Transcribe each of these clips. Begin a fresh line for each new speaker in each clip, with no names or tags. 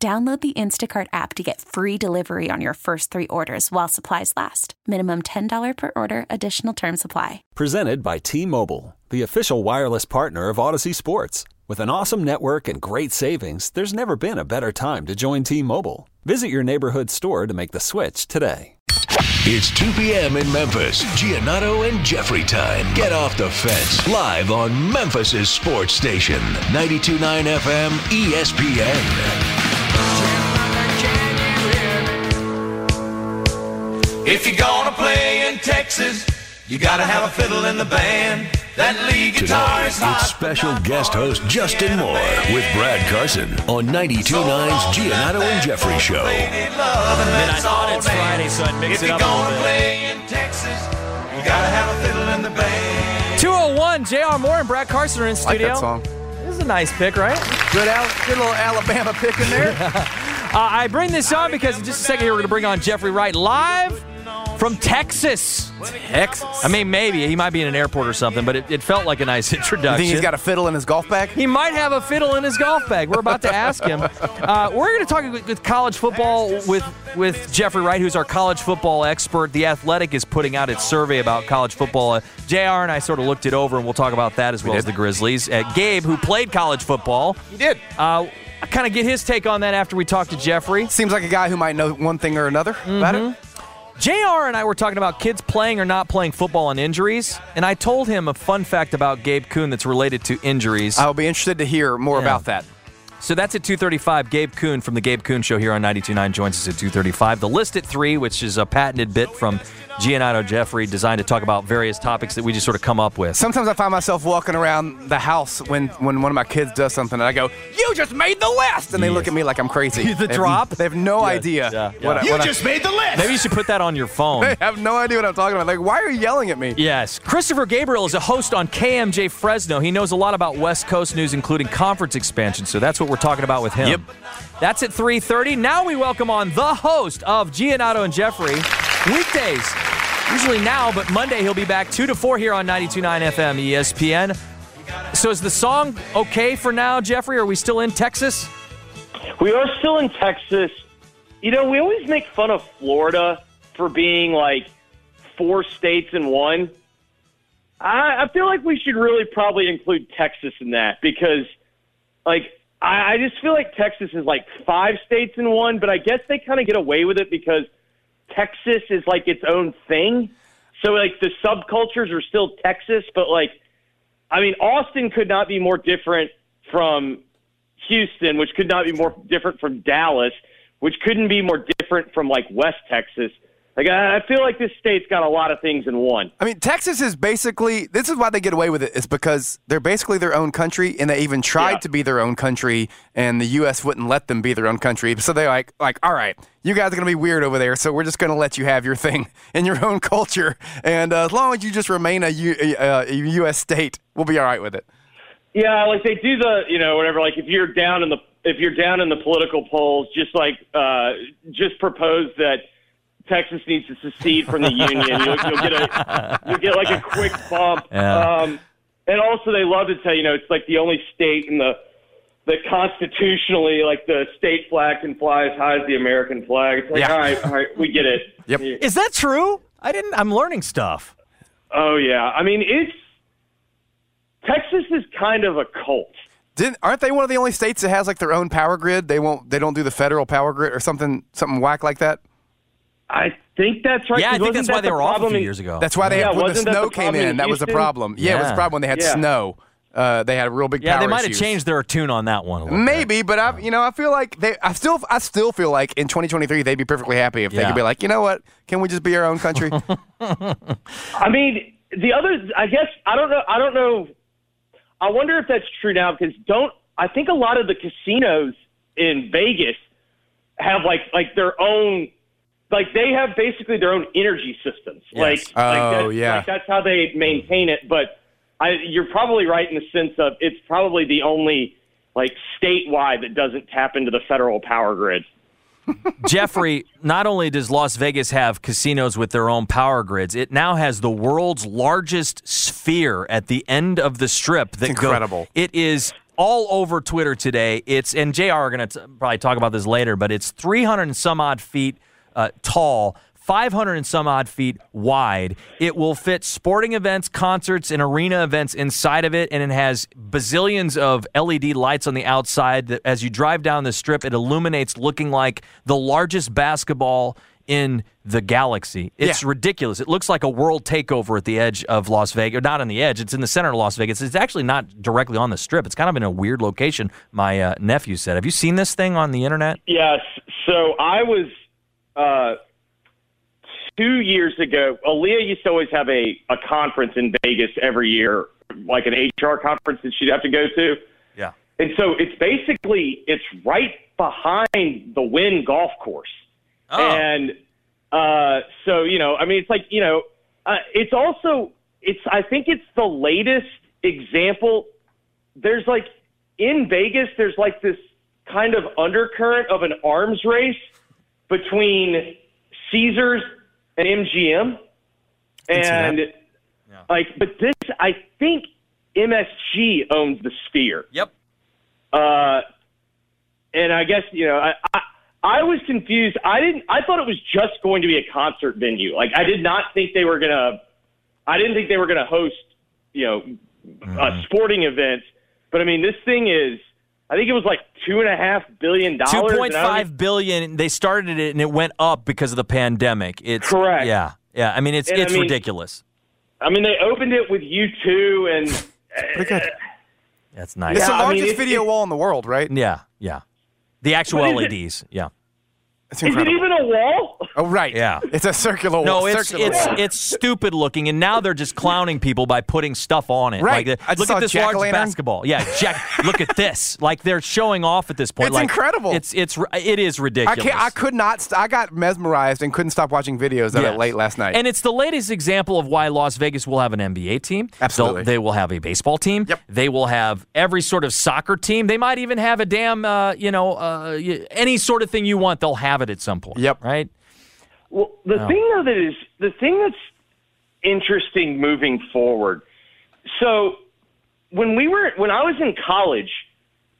Download the Instacart app to get free delivery on your first three orders while supplies last. Minimum $10 per order, additional term supply.
Presented by T Mobile, the official wireless partner of Audacy Sports. With an awesome network and great savings, there's never been a better time to join T Mobile. Visit your neighborhood store to make the switch today.
It's 2 p.m. in Memphis. Giannotto and Jeffrey time. Get off the fence. Live on Memphis's sports station. 92.9 FM ESPN.
If you're gonna play in Texas, you gotta have a fiddle in the band. That lead guitar
Today,
is hot.
it's special guest host Justin Moore with Brad Carson on 92.9's Giannotto and Jeffrey Show.
And I
thought it's Friday, so I'd mix
if
it up
you're
a little
gonna
bit.
play in Texas, you gotta have a fiddle in the band.
201, J.R. Moore and Brad Carson are in
like
studio.
that song.
This is a nice pick, right?
Good, Al- good little Alabama pick in there.
Uh, I bring this on because in just a second here we're going to bring on Jeffrey Wright live from Texas.
Texas.
I mean, maybe he might be in an airport or something, but it, it felt like a nice
You
introduction.
think he's got a fiddle in his golf bag?
He might have a fiddle in his golf bag. We're about to ask him. Uh, we're going to talk with, with college football with with Jeffrey Wright, who's our college football expert. The Athletic is putting out its survey about college football. Uh, Jr. and I sort of looked it over, and we'll talk about that as well as
did.
the Grizzlies. Uh, Gabe, who played college football,
He did.
uh, I kind of get his take on that after we talk to Jeffrey.
Seems like a guy who might know one thing or another about
Mm-hmm.
it.
JR and I were talking about kids playing or not playing football and injuries, and I told him a fun fact about Gabe Kuhn that's related to injuries.
I'll be interested to hear more
Yeah.
about that.
So that's at 2:35. Gabe Kuhn from the Gabe Kuhn Show here on 92.9 joins us at 2:35. The list at three, which is a patented bit from Giannotto Jeffrey, designed to talk about various topics that we just sort of come up with.
Sometimes I find myself walking around the house when, when one of my kids does something, and I go, "You just made the list," and they look at me like I'm crazy.
The
They have-
drop?
They have no idea.
yeah, yeah.
What
You
what I-
just made the list.
Maybe you should put that on your phone.
they have no idea what I'm talking about. Like, why are you yelling at me?
Yes. Christopher Gabriel is a host on KMJ Fresno. He knows a lot about West Coast news, including conference expansion. So that's what we're talking about with him.
Yep.
That's at 3.30. Now we welcome on the host of Giannotto and Jeffrey. Weekdays. Usually now, but Monday he'll be back 2 to 4 here on 92.9 FM ESPN. So is the song okay for now, Jeffrey? Are we still in Texas?
We are still in Texas. You know, we always make fun of Florida for being like four states in one. I, I feel like we should really probably include Texas in that because, like, I, I just feel like Texas is like five states in one, but I guess they kind of get away with it because Texas is like its own thing. So, like, the subcultures are still Texas, but, like, I mean, Austin could not be more different from Houston, which could not be more different from Dallas, which couldn't be more different from like West Texas. Like I feel like this state's got a lot of things in one.
I mean, Texas is basically this is why they get away with it. Is because they're basically their own country, and they even tried
Yeah.
to be their own country, and the U.S. wouldn't let them be their own country. So they're like, like, all right, you guys are gonna be weird over there, so we're just gonna let you have your thing in your own culture, and uh, as long as you just remain a, U, uh, a U.S. state, we'll be all right with it.
Yeah, like they do the you know whatever. Like if you're down in the if you're down in the political polls, just like uh, just propose that. Texas needs to secede from the union. You'll, you'll get a you'll get like a quick bump.
Yeah.
Um, and also, they love to tell you know it's like the only state in the that constitutionally, like the state flag can fly as high as the American flag. It's like,
Yeah.
all right, all right, we get it.
Yep.
Is that true? I didn't. I'm learning stuff.
Oh yeah, I mean it's Texas is kind of a cult.
Didn't aren't they one of the only states that has like their own power grid? They won't. They don't do the federal power grid or something something whack like that.
I think that's right.
Yeah, I think that's why they
the
were off a few years ago.
That's why they
Yeah,
had, when the
wasn't that the
snow came
in
in. That was
a
problem. Yeah, it was
a
problem when they had
Yeah.
snow. Uh, they had a real big
yeah,
power
they might have changed their tune on that one. A little bit.
Maybe, but I, you know, I feel like they. I still, I still feel like in 2023 they'd be perfectly happy if they could be like, you know what? Can we just be our own country?
I mean, the other, I guess, I don't know. I don't know. I wonder if that's true now because don't I think a lot of the casinos in Vegas have like like their own like they have basically their own energy systems. Like,
Oh,
like that's,
yeah.
like that's how they maintain it. But I, you're probably right in the sense of it's probably the only like statewide that doesn't tap into the federal power grid.
Jeffrey, not only does Las Vegas have casinos with their own power grids, it now has the world's largest sphere at the end of the strip. That go-
incredible.
it is all over Twitter today. It's and Jr. are going to probably talk about this later, but it's 300 and some odd feet uh, tall. 500 and some odd feet wide. It will fit sporting events, concerts, and arena events inside of it, and it has bazillions of LED lights on the outside that as you drive down the strip, it illuminates looking like the largest basketball in the galaxy. It's
Yeah.
ridiculous. It looks like a world takeover at the edge of Las Vegas. Or not on the edge, it's in the center of Las Vegas. It's actually not directly on the strip. It's kind of in a weird location, my uh, nephew said. Have you seen this thing on the internet?
Yes. So I was uh, two years ago. Aaliyah used to always have a, a conference in Vegas every year, like an HR conference that she'd have to go to.
Yeah.
And so it's basically it's right behind the Wynn Golf Course.
Oh.
And uh, so you know, I mean, it's like you know, uh, it's also it's I think it's the latest example. There's like in Vegas, there's like this kind of undercurrent of an arms race between Caesars and MGM, and like, but this I think MSG owns the Sphere.
Yep.
Uh, and I guess you know, I, I I was confused. I didn't. I thought it was just going to be a concert venue. Like I did not think they were gonna. I didn't think they were gonna host, you know, a sporting event. But I mean, this thing is. I think it was like two and a half billion dollars.
Two
and I
point
don't
five billion. They started it and it went up because of the pandemic. It's
Correct.
Yeah, yeah. I mean, it's
And I
it's
mean-
ridiculous.
I mean, they opened it with you two, and
Pretty good.
That's nice.
It's the
I mean,
largest
it-
video
it-
wall in the world, right?
Yeah, yeah. The actual
LEDs. it?
LEDs. Yeah.
It's
is it even a wall?
oh, right.
Yeah.
It's a circular wall.
No, it's
circular
it's
wall.
it's stupid looking, and now they're just clowning people by putting stuff on it.
Right.
Like,
I just
look
saw
at this large
jack-o'-lantern.
basketball. Yeah, Jack. look at this. Like they're showing off at this point.
It's
like,
incredible.
It's it's it is
I
ridiculous.
can't. I could not. St- I got mesmerized and couldn't stop watching videos of
Yes.
it late last night.
And it's the latest example of why Las Vegas will have an NBA team.
Absolutely.
They'll- They will have a baseball team.
Yep.
They will have every sort of soccer team. They might even have a damn, uh, you know, uh, any sort of thing you want, they'll have it at some point.
Yep.
Right?
Well, the oh. thing though that is the thing that's interesting moving forward. So when we were when I was in college,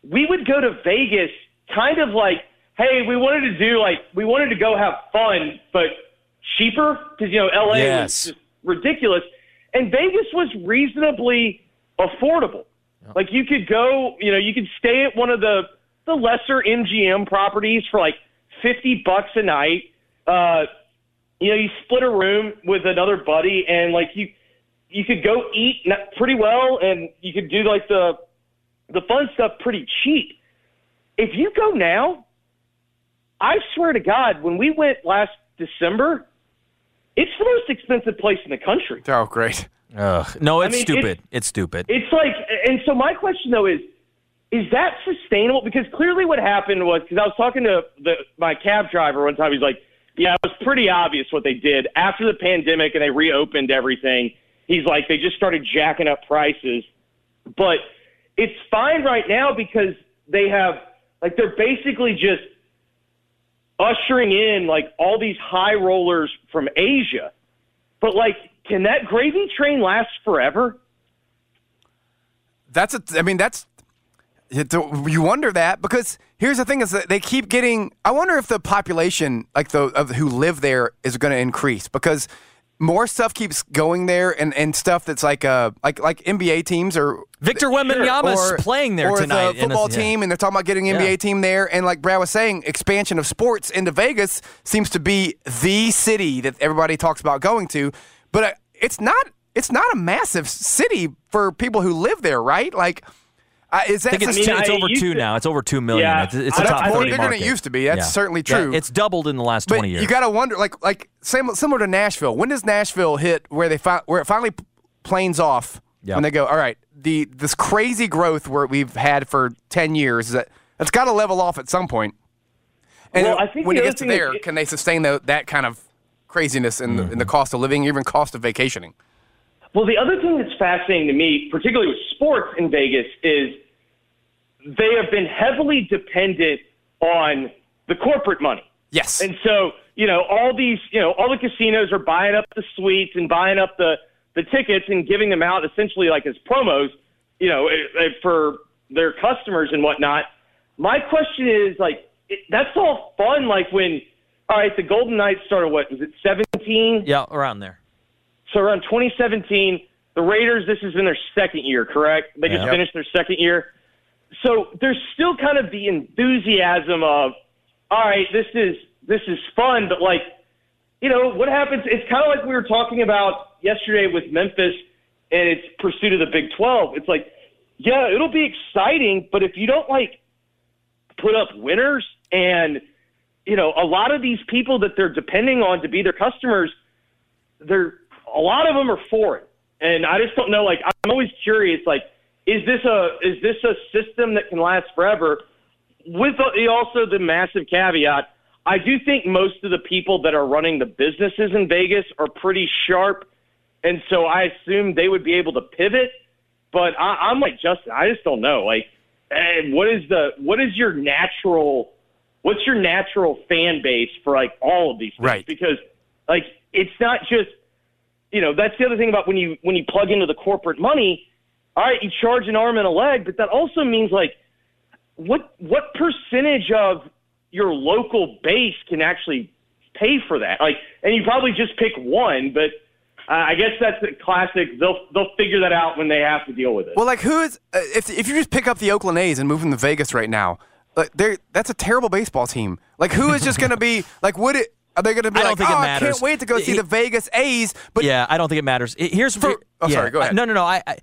we would go to Vegas kind of like, hey, we wanted to do like we wanted to go have fun, but cheaper because you know LA
Yes.
was just ridiculous, and Vegas was reasonably affordable. Like you could go, you know, you could stay at one of the the lesser MGM properties for like fifty bucks a night. Uh, you know, you split a room with another buddy, and like you you could go eat pretty well, and you could do like the the fun stuff pretty cheap. If you go now, I swear to God, when we went last December, it's the most expensive place in the country.
oh, great.
Ugh. No, it's
mean,
stupid. It's stupid.
It's like, and so my question though is, is that sustainable? Because clearly, what happened was because I was talking to the, my cab driver one time. He's like, "Yeah, it was pretty obvious what they did after the pandemic, and they reopened everything." He's like, they just started jacking up prices, but it's fine right now because they have like they're basically just ushering in like all these high rollers from Asia. But like, can that gravy train last forever?
That's a. I mean, that's. You wonder that because here's the thing: is that they keep getting. I wonder if the population, like the of who live there, is going to increase because more stuff keeps going there, and, and stuff that's like uh like like NBA teams or
Victor Wembanyama is playing there
or
tonight.
the
a-
football
yeah.
team, and they're talking about getting an NBA
Yeah.
team there. And like Brad was saying, expansion of sports into Vegas seems to be the city that everybody talks about going to. But uh, it's not. It's not a massive city for people who live there, right? Like, uh, is that
I think it's,
I mean,
two, it's
I
over two
to-
now. It's over two million.
Yeah,
it's, it's a
I don't-
top
I
more
30
bigger than it used to be. That's certainly
Yeah,
true.
it's doubled in the last
But
20 years.
you got to wonder, like, like same, similar to Nashville. When does Nashville hit where they fi- where it finally planes off?
Yep.
When they go, all right, the this crazy growth where we've had for ten years, that that's got to level off at some point. And
Well, I think
when it gets
thing is-
there, can they sustain the, that kind of craziness in, the, in the
Mm-hmm.
cost of living, even cost of vacationing?
Well, the other thing that's fascinating to me, particularly with sports in Vegas, is they have been heavily dependent on the corporate money.
Yes.
And so, you know, all these, you know, all the casinos are buying up the suites and buying up the, the tickets and giving them out essentially like as promos, you know, eh, eh, for their customers and whatnot. My question is, like, it, that's all fun. Like when, all right, the Golden Knights started, what, was it 17?
Yeah, around there.
So around 2017, the Raiders, this is in their second year, correct? They just
Yeah.
finished their second year. So there's still kind of the enthusiasm of, all right, this is this is fun, but like, you know, what happens? It's kind of like we were talking about yesterday with Memphis and its pursuit of the Big 12. It's like, yeah, it'll be exciting, but if you don't like put up winners and you know, a lot of these people that they're depending on to be their customers, they're a lot of them are for it, and I just don't know. Like, I'm always curious. Like, is this a is this a system that can last forever? With the, also the massive caveat, I do think most of the people that are running the businesses in Vegas are pretty sharp, and so I assume they would be able to pivot. But I, I'm like Justin. I just don't know. Like, eh, what is the what is your natural what's your natural fan base for like all of these things?
Right.
Because like it's not just you know that's the other thing about when you when you plug into the corporate money. All right, you charge an arm and a leg, but that also means like what what percentage of your local base can actually pay for that? Like, and you probably just pick one, but uh, I guess that's a classic. They'll they'll figure that out when they have to deal with it.
Well, like who is uh, if if you just pick up the Oakland A's and move them to Vegas right now, like they're that's a terrible baseball team. Like who is just going to be like would it? Are they going to be
I don't
like,
think it
oh, I can't wait to go see
It-
the Vegas A's? But
yeah, I don't think it matters. It- here's
For- oh,
yeah,
sorry, go ahead.
No, no, no. I, I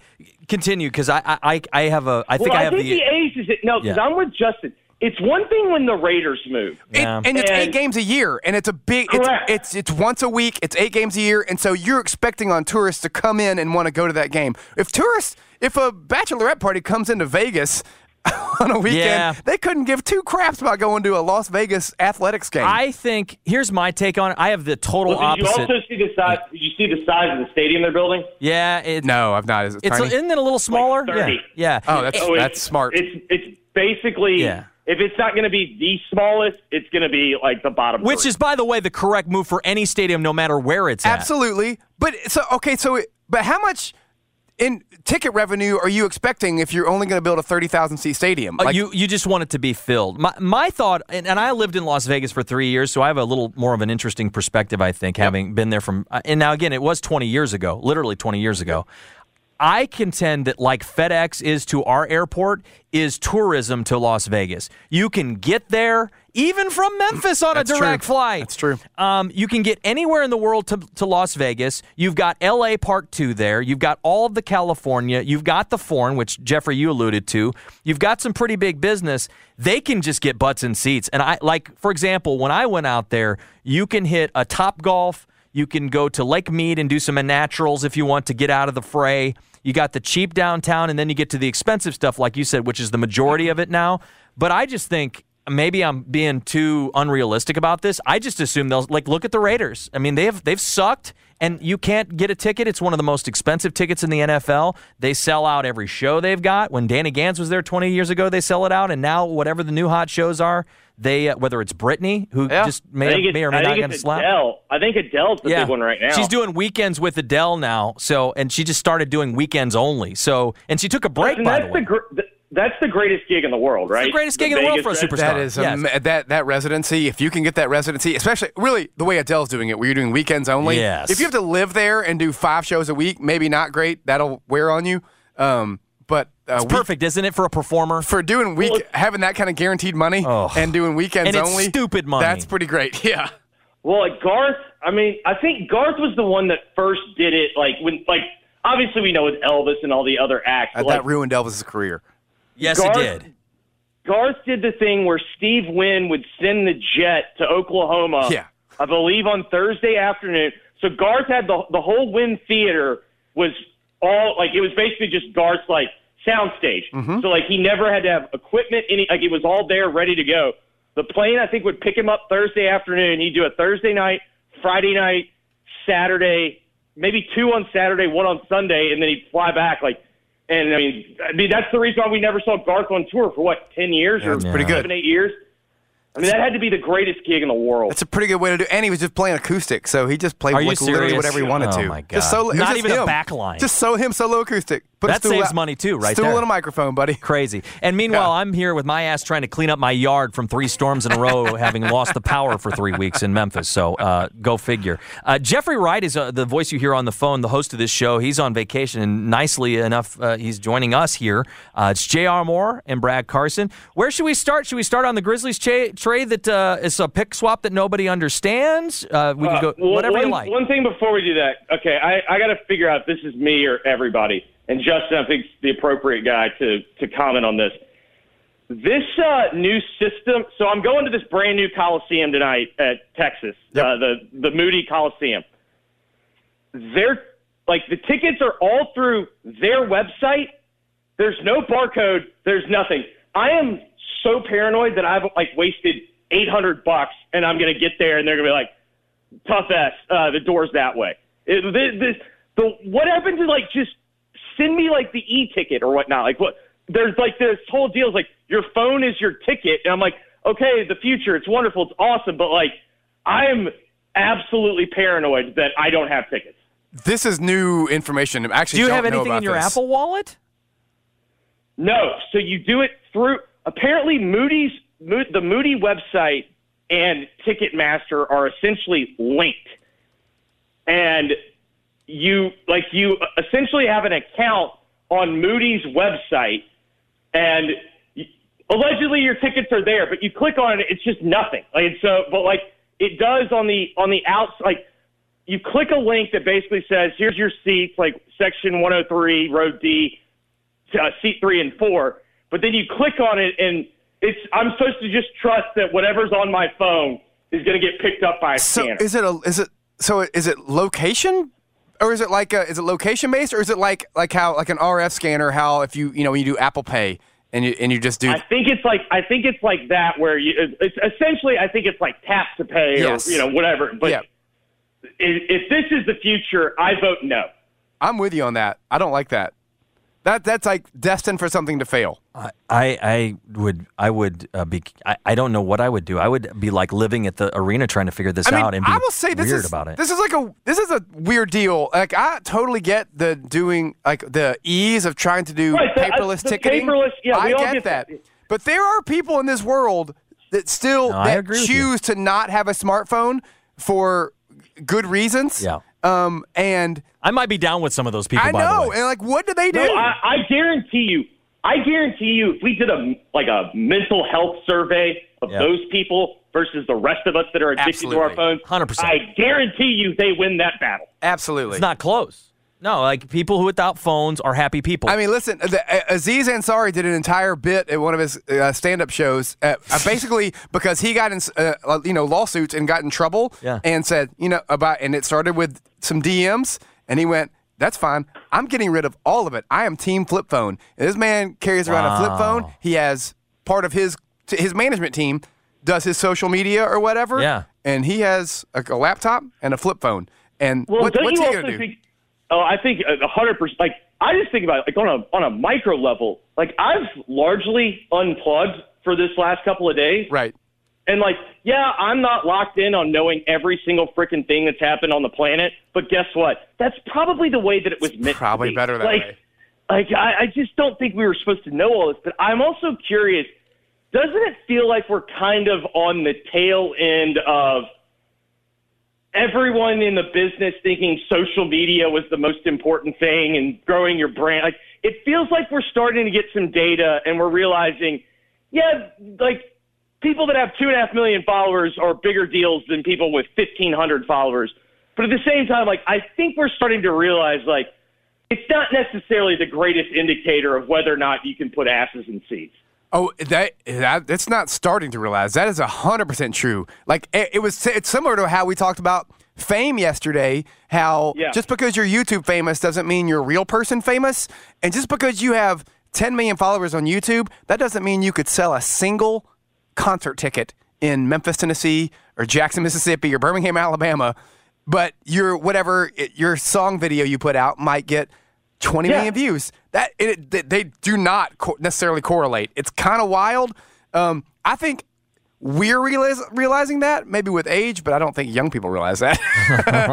continue because I, I, I have a. I think
well,
I
I think
the.
the A's is it. No, because
Yeah.
I'm with Justin. It's one thing when the Raiders move.
It- and it's eight games a year, and it's a big. It's,
Correct.
it's it's once a week. It's eight games a year, and so you're expecting on tourists to come in and want to go to that game. If tourists, if a bachelorette party comes into Vegas on a weekend,
Yeah.
they couldn't give two craps about going to a Las Vegas athletics game.
I think here's my take on it. I have the total
Well, did you also see the size? Did you see the size of the stadium they're building?
yeah, it,
no, I've not. Is it
It's
tiny?
isn't it a little smaller?
30.
yeah, yeah.
Oh, that's-
it's-
That's smart.
It's it's basically
Yeah.
if it's not going to be the smallest, it's going to be like the bottom.
Which
three.
is, by the way, the correct move for any stadium, no matter where it's at.
Absolutely. But so okay, so it- but how much in ticket revenue are you expecting if you're only going to build a 30,000 seat stadium?
Uh, you you just want it to be filled. My my thought, and, and I lived in Las Vegas for three years, so I have a little more of an interesting perspective. I think having been there from, uh, and now again, it was 20 years ago, literally 20 years ago. I contend that like FedEx is to our airport is tourism to Las Vegas. You can get there even from Memphis on
That's
a
true.
direct flight.
That's true.
Um, you can get anywhere in the world to, to Las Vegas. You've got LA Part 2 there. You've got all of the California. You've got the foreign, which Jeffrey, you alluded to. You've got some pretty big business. They can just get butts in seats. And I like, for example, when I went out there, you can hit a Top Golf. You can go to Lake Mead and do some naturals if you want to get out of the fray. You got the cheap downtown, and then you get to the expensive stuff, like you said, which is the majority of it now. But I just think maybe I'm being too unrealistic about this. I just assume they'll like look at the Raiders. I mean, they've they've sucked and you can't get a ticket. It's one of the most expensive tickets in the NFL. They sell out every show they've got. When Danny Gans was there 20 years ago, they sell it out and now whatever the new hot shows are, they uh, whether it's Britney who
Yeah.
just
I
may,
think
may or may
I
not
think
get a
it's
slap.
Adele. I think Adele's the big one right now.
She's doing weekends with Adele now. So and she just started doing weekends only. So and she took a break
And
by
that's
the way.
gr- th- that's the greatest gig in the world, right?
the greatest gig in the world for a superstar.
That is
Yes.
am- that that residency. If you can get that residency, especially really the way Adele's doing it, where you're doing weekends only.
Yes.
If you have to live there and do five shows a week, maybe not great. That'll wear on you. Um, but uh,
It's
week-
perfect, isn't it, for a performer?
for doing week
Well,
having that kind of guaranteed money
Oh.
and doing weekends
And it's
only.
stupid money.
That's pretty great. Yeah.
Well, like Garth, I mean, I think Garth was the one that first did it. Like when, like obviously we know with Elvis and all the other acts.
Uh,
but, like,
that ruined Elvis's career.
yes,
Garth-
it did.
Garth did the thing where Steve Wynn would send the jet to Oklahoma.
Yeah.
I believe on Thursday afternoon. So Garth had the the whole Wynn Theater was all like it was basically just Garth's like soundstage.
Mm-hmm.
So like he never had to have equipment. Any like it was all there ready to go. The plane, I think, would pick him up Thursday afternoon. He'd do a Thursday night, Friday night, Saturday, maybe two on Saturday, one on Sunday, and then he'd fly back. Like, and I mean, I mean that's the reason why we never saw Garth on tour for what ten years
Yeah,
or
that's pretty good.
seven, eight years. I mean, that had to be the greatest gig in the world.
That's a pretty good way to do. It. And he was just playing acoustic, so he just played like literally whatever he wanted
Oh,
to.
my
Just
God.
solo, was
Not
just
even a
him.
back line.
Just so him solo acoustic. Put
That saves
out-
money too, right
stool
there.
and a little microphone, buddy.
Crazy. And meanwhile,
Yeah.
I'm here with my ass trying to clean up my yard from three storms in a row, having lost the power for three weeks in Memphis. So uh, go figure. Uh, Jeffrey Wright is uh, the voice you hear on the phone, the host of this show. He's on vacation, and nicely enough, uh, he's joining us here. Uh, it's J.R. Moore and Brad Carson. Where should we start? Should we start on the Grizzlies cha- trade that uh, is a pick swap that nobody understands? Uh, we can
Uh,
go
well,
whatever
one,
you like.
One thing before we do that, okay, I, I got to figure out if this is me or everybody. And Justin, I think, is the appropriate guy to, to comment on this. This uh, new system. So I'm going to this brand new Coliseum tonight at Texas,
Yep.
uh, the the Moody Coliseum. They're like the tickets are all through their website. There's no barcode. There's nothing. I am so paranoid that I've like wasted 800 bucks, and I'm gonna get there, and they're gonna be like, "Tough ass, uh, the door's that way." It, this, this, the what happened to like just send me like the e-ticket or whatnot? Like what? There's like this whole deal is like your phone is your ticket, and I'm like, okay, the future, it's wonderful, it's awesome, but like I am absolutely paranoid that I don't have tickets.
This is new information. I Actually,
Do you
don't
have anything in your
this.
Apple Wallet?
No, so you do it through. Apparently, Moody's Mo- the Moody website and Ticketmaster are essentially linked, and you like you essentially have an account on Moody's website, and you, allegedly your tickets are there, but you click on it, it's just nothing. Like and so, but like it does on the on the outs like you click a link that basically says here's your seats, like section 103, row D uh, seat three and four, but then you click on it and it's I'm supposed to just trust that whatever's on my phone is going to get picked up by a
So
scanner.
is it a is it so is it location or is it like a, is it location based or is it like like how like an RF scanner how if you you know when you do Apple Pay and you and you just do
I think it's like I think it's like that where you it's essentially I think it's like tap to pay
Yes.
or you know whatever. But
Yeah.
if, if this is the future, I vote no.
I'm with you on that. I don't like that. That that's like destined for something to fail.
I, I would I would uh, be I, I don't know what I would do. I would be like living at the arena trying to figure this
I mean,
out and be
I will say this
weird
is
about it.
this is like a this is a weird deal. Like I totally get the doing like the ease of trying to do
Right, the- uh,
paperless
the
ticketing.
paperless- yeah,
I
we all
get
get
that.
that.
But there are people in this world that still
No,
that
agree with you.
choose to not have a smartphone for good reasons.
Yeah.
Um and
I might be down with some of those people.
I
by the
know.
way.
And like what do they do?
No, I, I guarantee you. I guarantee you, if we did a like a mental health survey of
Yeah.
those people versus the rest of us that are addicted to our phones,
100%.
I guarantee you they win that battle.
Absolutely.
It's not close. No, like people who without phones are happy people.
I mean, listen, the, uh, Aziz Ansari did an entire bit at one of his uh, stand-up shows, uh, uh, basically because he got in, uh, uh, you know, lawsuits and got in trouble,
Yeah.
and said, you know, about, and it started with some DMs, and he went, "That's fine. I'm getting rid of all of it. I am Team Flip Phone." And this man carries around a flip phone. He has part of his his management team does his social media or whatever,
Yeah.
and he has a, a laptop and a flip phone. And
Well,
what, what's he gonna do?
think? Oh, I think uh, a hundred percent. Like I just think about it, like on a on a micro level. Like I've largely unplugged for this last couple of days,
right.
and like yeah, I'm not locked in on knowing every single freaking thing that's happened on the planet. But guess what? That's probably the way that it was meant.
Probably
to be.
better that
like,
way.
Like I, I just don't think we were supposed to know all this. But I'm also curious. Doesn't it feel like we're kind of on the tail end of everyone in the business thinking social media was the most important thing and growing your brand. Like it feels like we're starting to get some data and we're realizing, yeah, like people that have two and a half million followers are bigger deals than people with fifteen hundred followers. But at the same time, like I think we're starting to realize like it's not necessarily the greatest indicator of whether or not you can put asses in seats.
Oh, that that that's not starting to realize that is hundred percent true. Like it, it was, it's similar to how we talked about fame yesterday. How
Yeah.
just because you're YouTube famous doesn't mean you're a real person famous, and just because you have 10 million followers on YouTube, that doesn't mean you could sell a single concert ticket in Memphis, Tennessee, or Jackson, Mississippi, or Birmingham, Alabama, but your whatever it, your song video you put out might get 20
Yeah.
million views. That it, they- they do not co- necessarily correlate. It's kind of wild. Um, I think we're realize, realizing that maybe with age, but I don't think young people realize that.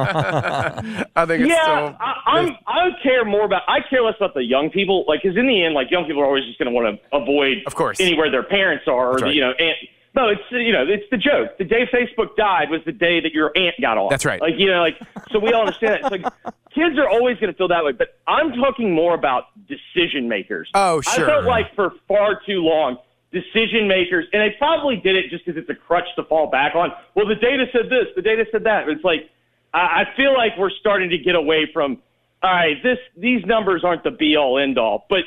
I think it's
Yeah,
so.
I, I'm. I care more about. I care less about the young people, like because in the end, like young people are always just going to want to avoid,
Of course.
anywhere their parents are, or
right.
you know. And, no, it's you know, it's the joke. The day Facebook died was the day that your aunt got off.
That's right.
Like you know, like so we all understand that. It's like kids are always going to feel that way, but I'm talking more about decision makers.
Oh, sure.
I felt like for far too long. Decision makers, and they probably did it just because it's a crutch to fall back on. Well, the data said this, the data said that. It's like I, I feel like we're starting to get away from. All right, this these numbers aren't the be all end all. But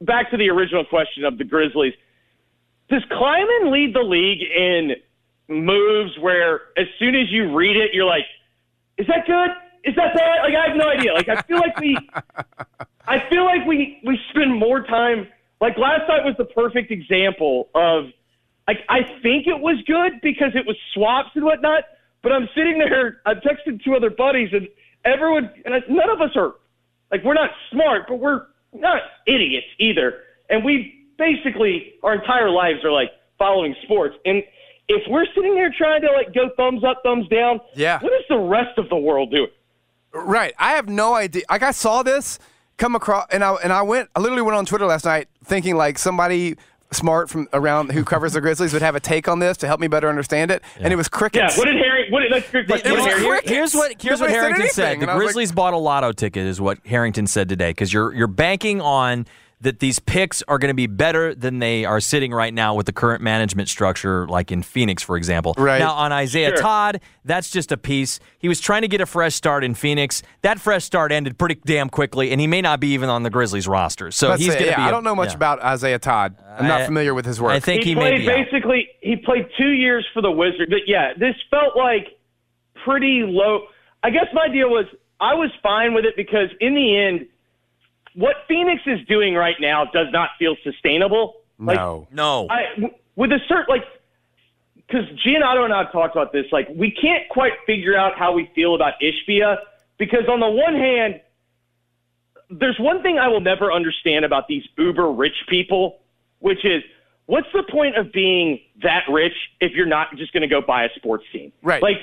back to the original question of the Grizzlies, does Kleiman lead the league in moves where as soon as you read it, you're like, is that good? Is that bad? Like I have no idea. Like I feel like we, I feel like we we spend more time. Like last night was the perfect example of, like I think it was good because it was swaps and whatnot. But I'm sitting there. I'm texting two other buddies, and everyone, and I, none of us are like we're not smart, but we're not idiots either. And we basically our entire lives are like following sports. And if we're sitting there trying to like go thumbs up, thumbs down,
Yeah.
what is the rest of the world doing?
Right. I have no idea. Like I saw this come across, and I and I went. I literally went on Twitter last night thinking like somebody smart from around who covers the Grizzlies would have a take on this to help me better understand it. And it was
Yeah.
crickets.
What did Harry? What did, that's a good question.
It
What
was
did Harry?
Crickets.
here's what here's what
Nobody said
Herrington
anything,
said. The
and I was like-
Grizzlies bought a lotto ticket, is what Herrington said today, because you're you're banking on that these picks are going to be better than they are sitting right now with the current management structure, like in Phoenix, for example.
Right.
Now on Isaiah
Sure.
Todd, that's just a piece. He was trying to get a fresh start in Phoenix. That fresh start ended pretty damn quickly, and he may not be even on the Grizzlies roster. So
Let's
he's going to
yeah,
be.
I
a-
don't know much
yeah.
about Isaiah Todd. I'm not
I-
familiar with his work.
I think he,
he
may
played
be. out.
basically he played two years for the Wizards. But yeah, this felt like pretty low. I guess my deal was I was fine with it because in the end, what Phoenix is doing right now does not feel sustainable. Like
no.
No.
I w- with a certain like because Giannotto and I have talked about this. Like we can't quite figure out how we feel about Ishbia because on the one hand, there's one thing I will never understand about these uber rich people, which is what's the point of being that rich if you're not just going to go buy a sports team?
Right.
Like,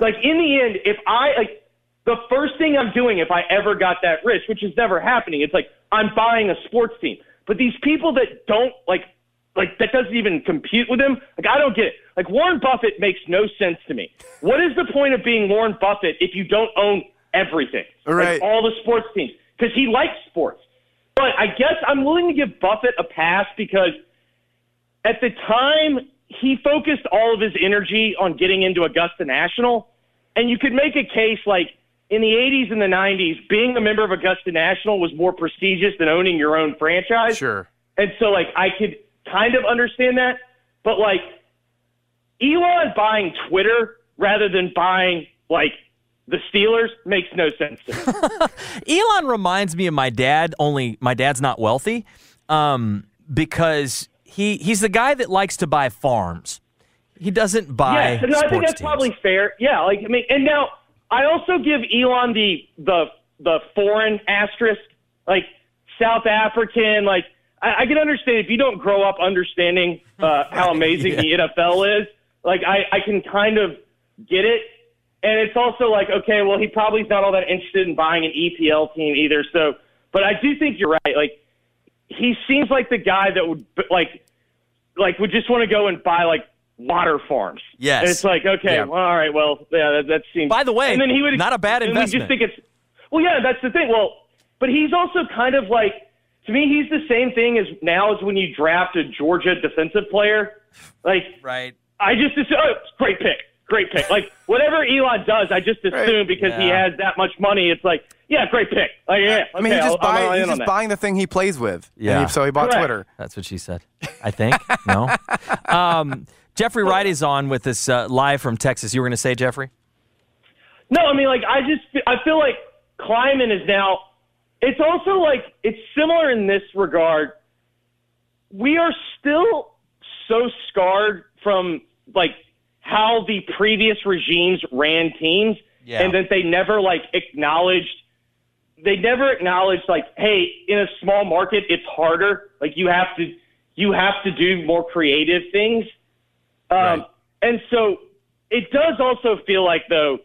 like in the end, if I like the first thing I'm doing if I ever got that rich, which is never happening, it's like I'm buying a sports team. But these people that don't like like that doesn't even compute with them. Like I don't get it. Like Warren Buffett makes no sense to me. What is the point of being Warren Buffett if you don't own everything?
Right.
Like all the sports teams because he likes sports. But I guess I'm willing to give Buffett a pass because at the time he focused all of his energy on getting into Augusta National, and you could make a case like in the 80s and the 90s, being a member of Augusta National was more prestigious than owning your own franchise.
Sure.
And so, like, I could kind of understand that. But, like, Elon buying Twitter rather than buying, like, the Steelers makes no sense to me.
Elon reminds me of my dad, only my dad's not wealthy um, because he he's the guy that likes to buy farms. He doesn't buy
Yes, and I think that's
teams.
probably fair. Yeah, like I mean, and now I also give Elon the the the foreign asterisk, like South African. Like I, I can understand if you don't grow up understanding uh, how amazing the NFL is. Like I I can kind of get it, and it's also like okay, well he probably's not all that interested in buying an EPL team either. So, but I do think you're right. Like he seems like the guy that would like like would just want to go and buy like water farms.
Yes.
And it's like, okay,
Yeah.
well, all right, well, yeah, that, that seems.
By the way,
and then he would
not a bad
and we
investment.
just think it's. Well, yeah, that's the thing. Well, but he's also kind of like to me, he's the same thing as now as when you draft a Georgia defensive player. Like,
right.
I just assume, oh, great pick, great pick. Like whatever Elon does, I just assume because he has that much money, it's like, yeah, great pick. Like, yeah,
I mean,
okay,
he just
I'll- I'm all
buy, he's just buying the thing he plays with. And
Yeah.
he- so he bought
Correct.
Twitter.
That's what she said. I think. no. Um, Jeffrey Wright is on with us uh, live from Texas. You were going to say, Jeffrey?
No, I mean, like, I just, I feel like Kleiman is now, it's also like, it's similar in this regard. We are still so scarred from like how the previous regimes ran teams,
Yeah.
and that they never like acknowledged. They never acknowledged like, hey, in a small market, it's harder. Like you have to, you have to do more creative things. Um,
Right.
And so it does also feel like though.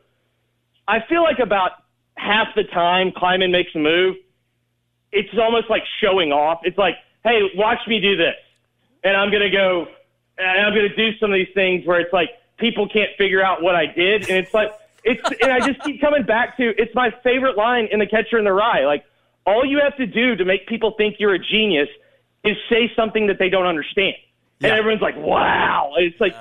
I feel like about half the time Kleiman makes a move, it's almost like showing off. It's like, hey, watch me do this. And I'm going to go, and I'm going to do some of these things where it's like people can't figure out what I did. And it's like, it's, and I just keep coming back to it's my favorite line in The Catcher in the Rye. Like, all you have to do to make people think you're a genius is say something that they don't understand. And everyone's like, wow. It's like,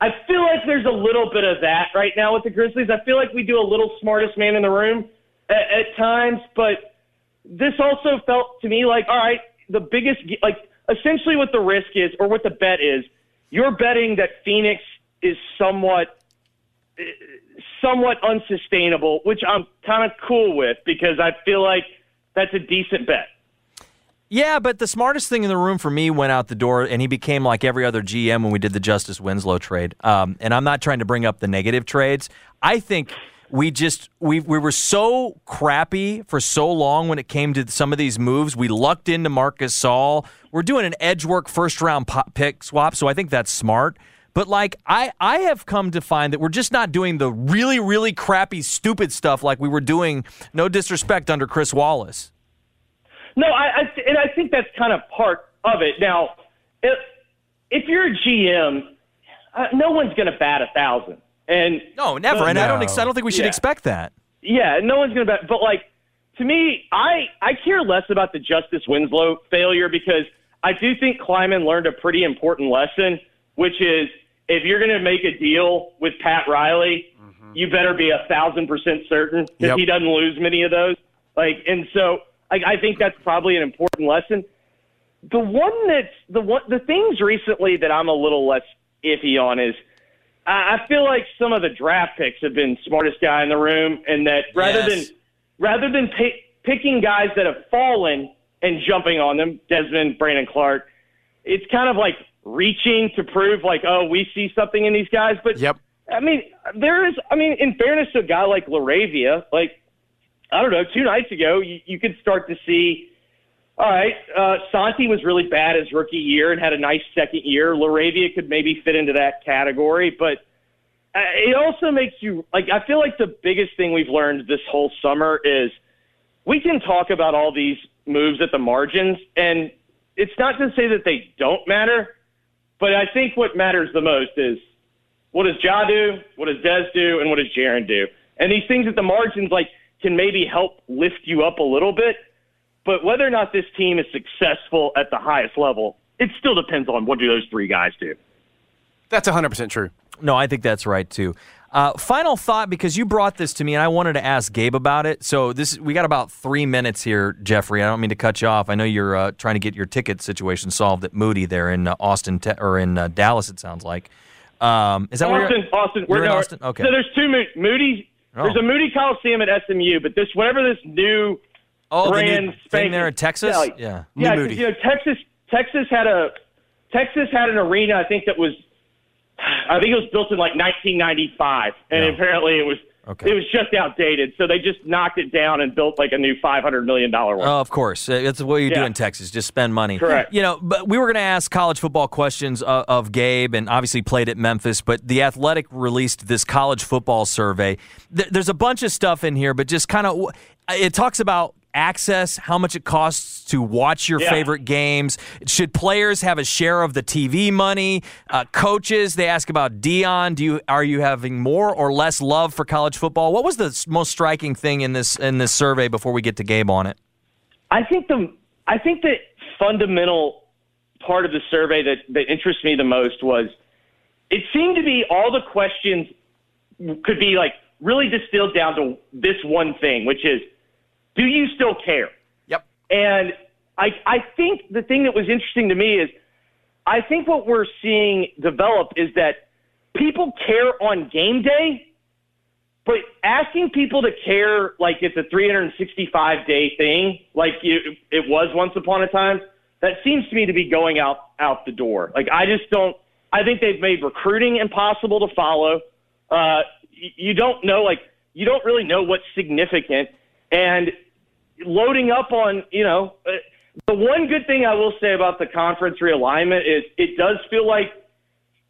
I feel like there's a little bit of that right now with the Grizzlies. I feel like we do a little smartest man in the room at, at times, but this also felt to me like, all right, the biggest, like, essentially what the risk is, or what the bet is, you're betting that Phoenix is somewhat, somewhat unsustainable, which I'm kind of cool with because I feel like that's a decent bet.
Yeah, but the smartest thing in the room for me went out the door, and he became like every other GM when we did the Justice Winslow trade. Um, and I'm not trying to bring up the negative trades. I think we just we we were so crappy for so long when it came to some of these moves. We lucked into Marcus Saul. We're doing an edge work first round pick swap, so I think that's smart. But like I I have come to find that we're just not doing the really really crappy stupid stuff like we were doing. No disrespect under Chris Wallace.
No, I, I and I think that's kind of part of it. Now, if if you're a GM, uh, no one's going to bat a thousand, and
No, never. And I don't. Ex- I don't think we should
Yeah.
expect that.
yeah, no one's going to bat. But like to me, I I care less about the Justice Winslow failure because I do think Kleiman learned a pretty important lesson, which is if you're going to make a deal with Pat Riley, you better be a thousand percent certain that
Yep.
he doesn't lose many of those. Like, and so like, I think that's probably an important lesson. The one that's the one the things recently that I'm a little less iffy on is I I feel like some of the draft picks have been smartest guy in the room, and that rather
Yes.
than rather than pick, picking guys that have fallen and jumping on them, Desmond, Brandon Clarke, it's kind of like reaching to prove like, oh, we see something in these guys. But
Yep.
I mean, there is. I mean, in fairness to a guy like LaRavia, like I don't know, two nights ago, you, you could start to see. All right, uh, Santi was really bad his rookie year and had a nice second year. LaRavia could maybe fit into that category, but uh, it also makes you like. I feel like the biggest thing we've learned this whole summer is we can talk about all these moves at the margins, and it's not to say that they don't matter, but I think what matters the most is what does Ja do, what does Des do, and what does Jaren do? And these things at the margins, like, can maybe help lift you up a little bit. But whether or not this team is successful at the highest level, it still depends on what do those three guys do.
That's 100% true.
No, I think that's right too. Uh, final thought, because you brought this to me, and I wanted to ask Gabe about it. So this, we got about three minutes here, Jeffrey. I don't mean to cut you off. I know you're uh, trying to get your ticket situation solved at Moody there in uh, Austin te- or in uh, Dallas. It sounds like. Um, is that where
Austin,
you're,
Austin,
you're
we're
in
no-
Austin? Okay.
So there's two Mo- Moody.
Oh.
There's a Moody Coliseum at SMU, but this whatever this new
oh, the
brand
new thing there in Texas.
Yeah, like-
yeah.
New
yeah, you know Texas. Texas had a Texas had an arena. I think that was. I think it was built in like 1995, and
Yeah.
apparently it was.
Okay.
It was just outdated, so they just knocked it down and built like a new 500 million dollar one.
Oh, of course. Uh, That's what you do
Yeah.
in Texas. Just spend money.
Correct.
You know, but we were going to ask college football questions uh, of Gabe, and obviously played at Memphis. But the Athletic released this college football survey. Th- there's a bunch of stuff in here, but just kind of it talks about access, how much it costs to watch your
Yeah.
favorite games. Should players have a share of the TV money? Uh, coaches, they ask about Deion. Do you are you having more or less love for college football? What was the most striking thing in this in this survey before we get to Gabe on it?
I think the I think the fundamental part of the survey that that interests me the most was it seemed to be all the questions could be like really distilled down to this one thing, which is do you still care?
Yep.
And I I think the thing that was interesting to me is I think what we're seeing develop is that people care on game day, but asking people to care like it's a 365 day thing, like you, it was once upon a time, that seems to me to be going out out the door. Like I just don't. I think they've made recruiting impossible to follow. Uh, you don't know, like, you don't really know what's significant. And loading up on, you know, uh, the one good thing I will say about the conference realignment is it does feel like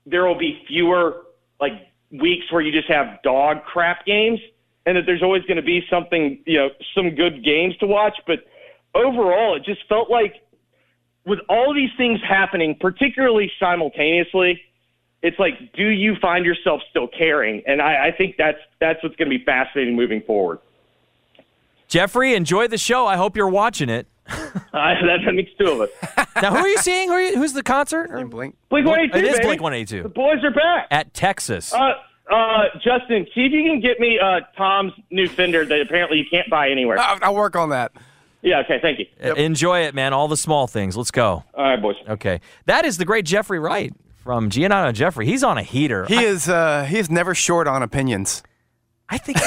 there will be fewer, like, weeks where you just have dog crap games and that there's always going to be something, you know, some good games to watch. But overall, it just felt like with all these things happening, particularly simultaneously, it's like, do you find yourself still caring? And I, I think that's that's what's going to be fascinating moving forward.
Jeffrey, enjoy the show. I hope you're watching it.
Uh, that makes two of us.
Now, who are you seeing? Who are you, who's the concert?
Blink.
Blink 182.
It is
baby.
Blink
The boys are back.
at Texas.
Uh, uh, Justin, see if you can get me uh, Tom's new Fender that apparently you can't buy anywhere.
I'll, I'll work on that.
yeah, okay, thank you.
Uh, Enjoy it, man. All the small things. Let's go.
All right, boys.
Okay. That is the great Jeffrey Wright from Giannotto and Jeffrey. He's on a heater.
He
I,
is uh, he is never short on opinions.
I think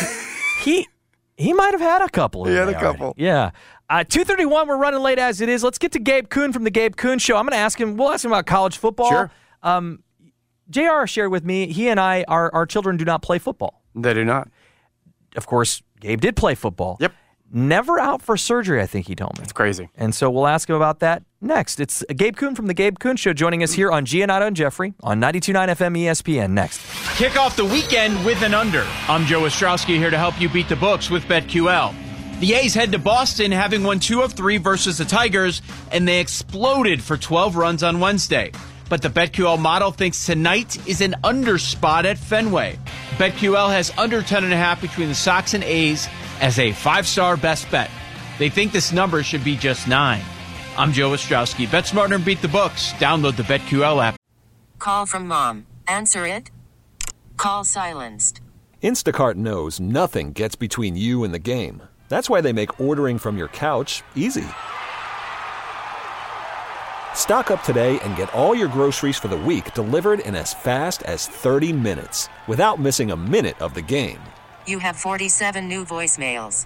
he he might have had a couple.
He had a
already.
couple.
Yeah. Uh, 231, we're running late as it is. Let's get to Gabe Kuhn from the Gabe Kuhn Show. I'm going to ask him, we'll ask him about college football.
Sure.
Um, JR shared with me, he and I, our, our children do not play football.
They do not.
Of course, Gabe did play football.
Yep.
Never out for surgery, I think he told me.
It's crazy.
And so we'll ask him about that next. It's Gabe Kuhn from the Gabe Kuhn Show joining us here on Giannotto and Jeffrey on 92.9 FM ESPN. Next.
Kick off the weekend with an under. I'm Joe Ostrowski here to help you beat the books with BetQL. The A's head to Boston having won two of three versus the Tigers, and they exploded for 12 runs on Wednesday. But the BetQL model thinks tonight is an under spot at Fenway. BetQL has under 10.5 between the Sox and A's as a five star best bet. They think this number should be just nine. I'm Joe Ostrowski. Bet smarter and beat the books. Download the BetQL app.
Call from mom. Answer it. Call silenced.
Instacart knows nothing gets between you and the game. That's why they make ordering from your couch easy. Stock up today and get all your groceries for the week delivered in as fast as 30 minutes without missing a minute of the game.
You have 47 new voicemails.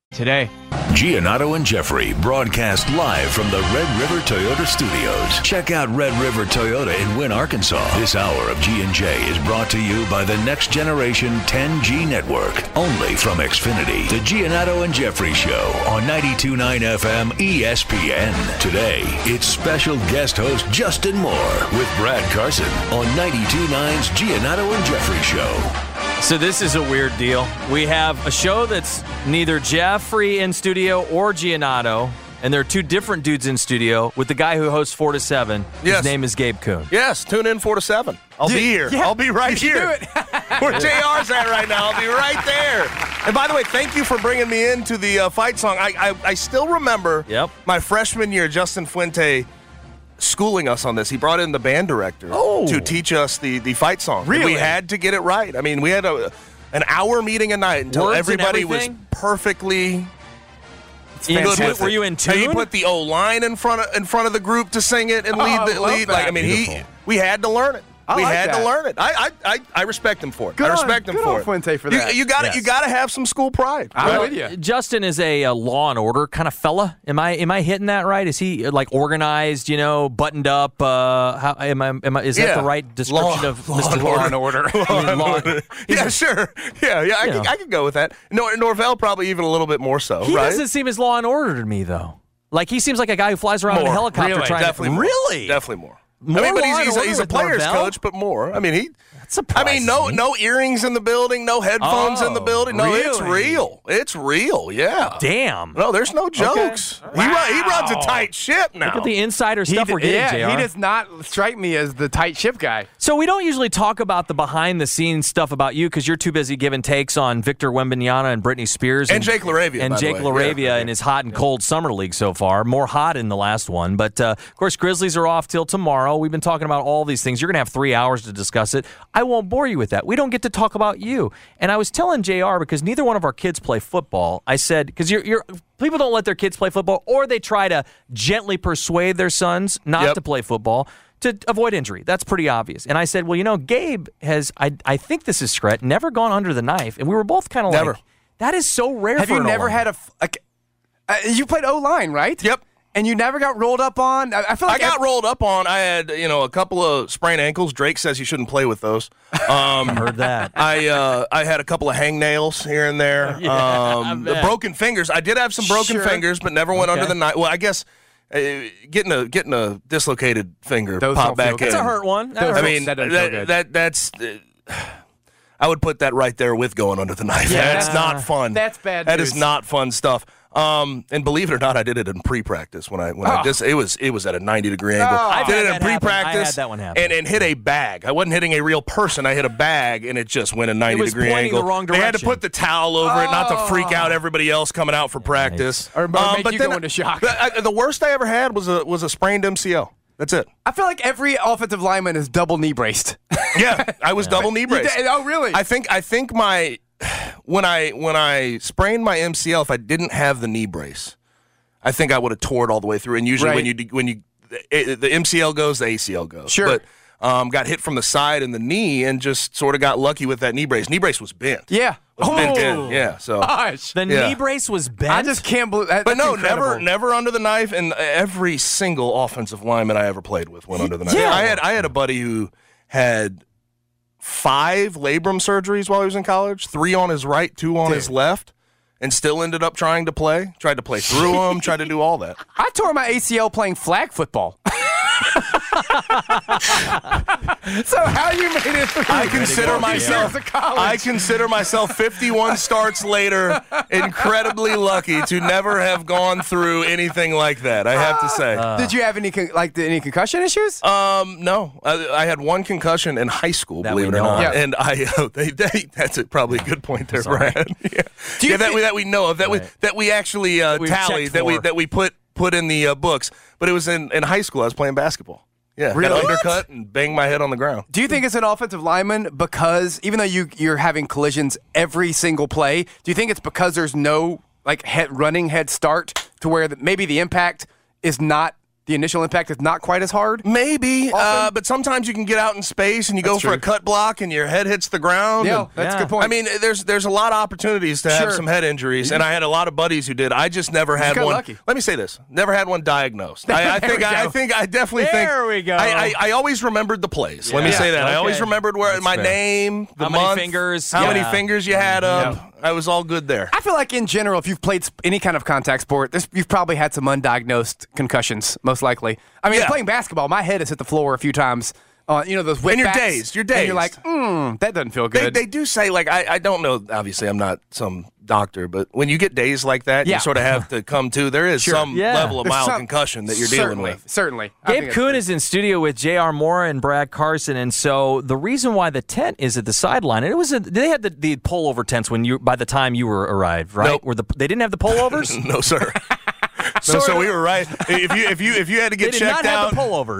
Today.
Giannotto and Jeffrey broadcast live from the Red River Toyota Studios. Check out Red River Toyota in Wynne, Arkansas. This hour of G&J is brought to you by the next generation 10G network. Only from Xfinity. The Giannotto and Jeffrey Show on 92.9 FM ESPN. Today, it's special guest host Justin Moore with Brad Carson on 92.9's Giannotto and Jeffrey Show.
So this is a weird deal. We have a show that's neither Jeffrey in studio or Giannotto, and there are two different dudes in studio with the guy who hosts four to seven.
Yes.
His name is Gabe Kuhn.
Yes, tune in four to seven. I'll be here.
yeah,
I'll be right here.
do it.
Where JR's at right now. I'll be right there. And by the way, thank you for bringing me into the uh, fight song. I, I I still remember
Yep.
my freshman year, Justin Fuente schooling us on this. He brought in the band director
Oh.
to teach us the, the fight song. And we had to get it right. I mean, we had a an hour meeting a night until
Words
everybody was perfectly.
In
good with
were
it.
you in
And He put the O line in front of in front of the group to sing it and
Oh,
lead
I
the
love
lead. Like. I mean, he we had to learn it.
I
we
like
had to learn it. I I, I, I respect him for it.
Good
I
on-
respect him
good
for
on
it.
Fuente for
You-
that.
You, got to
Yes.
you got to have some school pride.
I'm
right?
with you.
Justin is a, uh law and order kind of fella. Am I am I hitting that right? Is he uh, like organized? You know, buttoned up? Uh, how am I? Am I is that the right description
Law-
of
law
Mr.
and
Law
and
order.
I mean, law-
yeah, sure. Yeah, yeah. I
You
can. I can go with that. Nor, Norvell probably even a little bit more so.
He
right?
doesn't seem as law and order to me though. Like he seems like a guy who flies around in a helicopter
Really?
trying
definitely
to
more.
really
definitely more.
More
I mean, but he's, he's, a, he's a players
Norvell?
coach, but more. I mean, he.
That surprises
I mean, no, no earrings in the building, no headphones in the
Oh,
building. No, it's real. It's real. Yeah.
Damn.
No, there's no jokes. He, run, he runs a tight ship now.
Look at the insider stuff
d-
we're getting,
yeah,
JR.
he does not strike me as the tight ship guy.
So we don't usually talk about the behind the scenes stuff about you because you're too busy giving takes on Victor Wembanyama and Britney Spears
And Jake LaRavia,
and
by the
Jake
way.
LaRavia
Yeah.
in his hot and cold summer league so far. More hot in the last one, but uh, of course Grizzlies are off till tomorrow. We've been talking about all these things. You're gonna have three hours to discuss it. I won't bore you with that. We don't get to talk about you. And I was telling Jr. because neither one of our kids play football. I said because you're, you're people don't let their kids play football or they try to gently persuade their sons not
Yep.
to play football to avoid injury. That's pretty obvious. And I said, well, you know, Gabe has, I, I think this is Scret, never gone under the knife. And we were both kind of like, that is so rare
Have you never
O-line.
had a, a- uh, you played O line, right?
Yep.
And you never got rolled up on. I, I feel like I
got
ev-
rolled up on. I had, you know, a couple of sprained ankles. Drake says you shouldn't play with those. Um,
heard that.
I uh, I had a couple of hangnails here and there. um, the broken fingers. I did have some broken
Sure.
fingers, but never went under the knife. Well, I guess uh, getting a getting a dislocated finger
Those
pop back
feel
in.
good.
It's a hurt one. That
Those
I mean,
That
that,
good.
that that's. uh, I would put that right there with going under the knife.
Yeah.
That's not fun.
That's bad
That is
news.
not fun stuff. Um, and believe it or not, I did it in pre-practice when I when I
Oh.
just it was it was at a ninety degree angle.
Oh.
I've
did
had
it
that
in
happen. I
pre-practice.
had that one happen.
and and hit a bag. I wasn't hitting a real person. I hit a bag and it just went a ninety
was
degree
pointing the
angle.
wrong
They had to put the towel over it, not to freak oh. out everybody else coming out for practice.
Or- or make um, you
then
go into shock.
The, I- the worst I ever had was a was a sprained MCL. That's it.
I feel like every offensive lineman is double knee braced.
Yeah, I was double knee braced.
did- oh, really?
I think I think my when I when I sprained my MCL, if I didn't have the knee brace, I think I would have tore it all the way through. And usually when you when you the MCL goes, the ACL goes.
Sure.
But um, got hit from the side and the knee, and just sort of got lucky with that knee brace. Knee brace was bent.
yeah.
Was bent
Oh.
in. Yeah. So.
Gosh.
the
Yeah.
knee brace was bent.
I just can't believe that.
But no,
incredible.
never, never under the knife, and every single offensive lineman I ever played with went under the knife.
Yeah.
I had, I had a buddy who had five labrum surgeries while he was in college, three on his right, two on his left, and still ended up trying to play. Tried to play through them, tried to do all that.
I tore my ACL playing flag football. so how you made it through?
I consider myself,
years of college.
I consider myself 51 starts later, incredibly lucky to never have gone through anything like that. I have to say.
Did you have any con- like any concussion issues?
Um, no, I, I had one concussion in high school,
That
believe it or not,
of. Yeah.
and I uh, they, they that's a, probably a good point there,
Sorry.
Brad. yeah,
Do you
yeah that we that we know of that we that we actually uh,
We've
tallied that we that we put put in the uh, books, but it was in in high school. I was playing basketball. Yeah,
Really?
undercut and bang my head on the ground.
Do you think it's an offensive lineman because even though you you're having collisions every single play, do you think it's because there's no like head running head start to where the, maybe the impact is not the initial impact is not quite as hard?
Maybe, uh, but sometimes you can get out in space and you go
That's
for a cut block and your head hits the ground.
Yeah,
and-
that's a good point.
I mean, there's there's a lot of opportunities to have some head injuries, and I had a lot of buddies who did. I just never had one.
lucky.
Let me say this: never had one diagnosed. I, I think
we
I, I think I definitely
There
think.
we go.
I, I, I always remembered the plays. Let me
Yeah.
say that. I always remembered where
That's
my
fair.
name, the
How many
month,
fingers,
how many fingers you had up. I was all good there.
I feel like in general, if you've played any kind of contact sport, there's, you've probably had some undiagnosed concussions, most likely. I mean,
Yeah.
playing basketball, my head has hit the floor a few times. Uh, you know those whip
And you're
backs,
dazed, you're
And you're like, mm, that doesn't feel good.
they do say like I, I don't know. Obviously, I'm not some doctor, but when you get days like that,
Yeah.
you sort of have to come to. There is some
Yeah.
level of
There's
mild
some-
concussion that you're
certainly,
dealing with.
Certainly, I
Gabe
think
Kuhn is in studio with J.R. Moore and Brad Carson, and so the reason why the tent is at the sideline, and it was a, they had the, the pullover tents when you by the time you were arrived, right?
Nope.
Were the they didn't have the pullovers?
No, sir. no, so we were right. If you if you if you had to get checked out,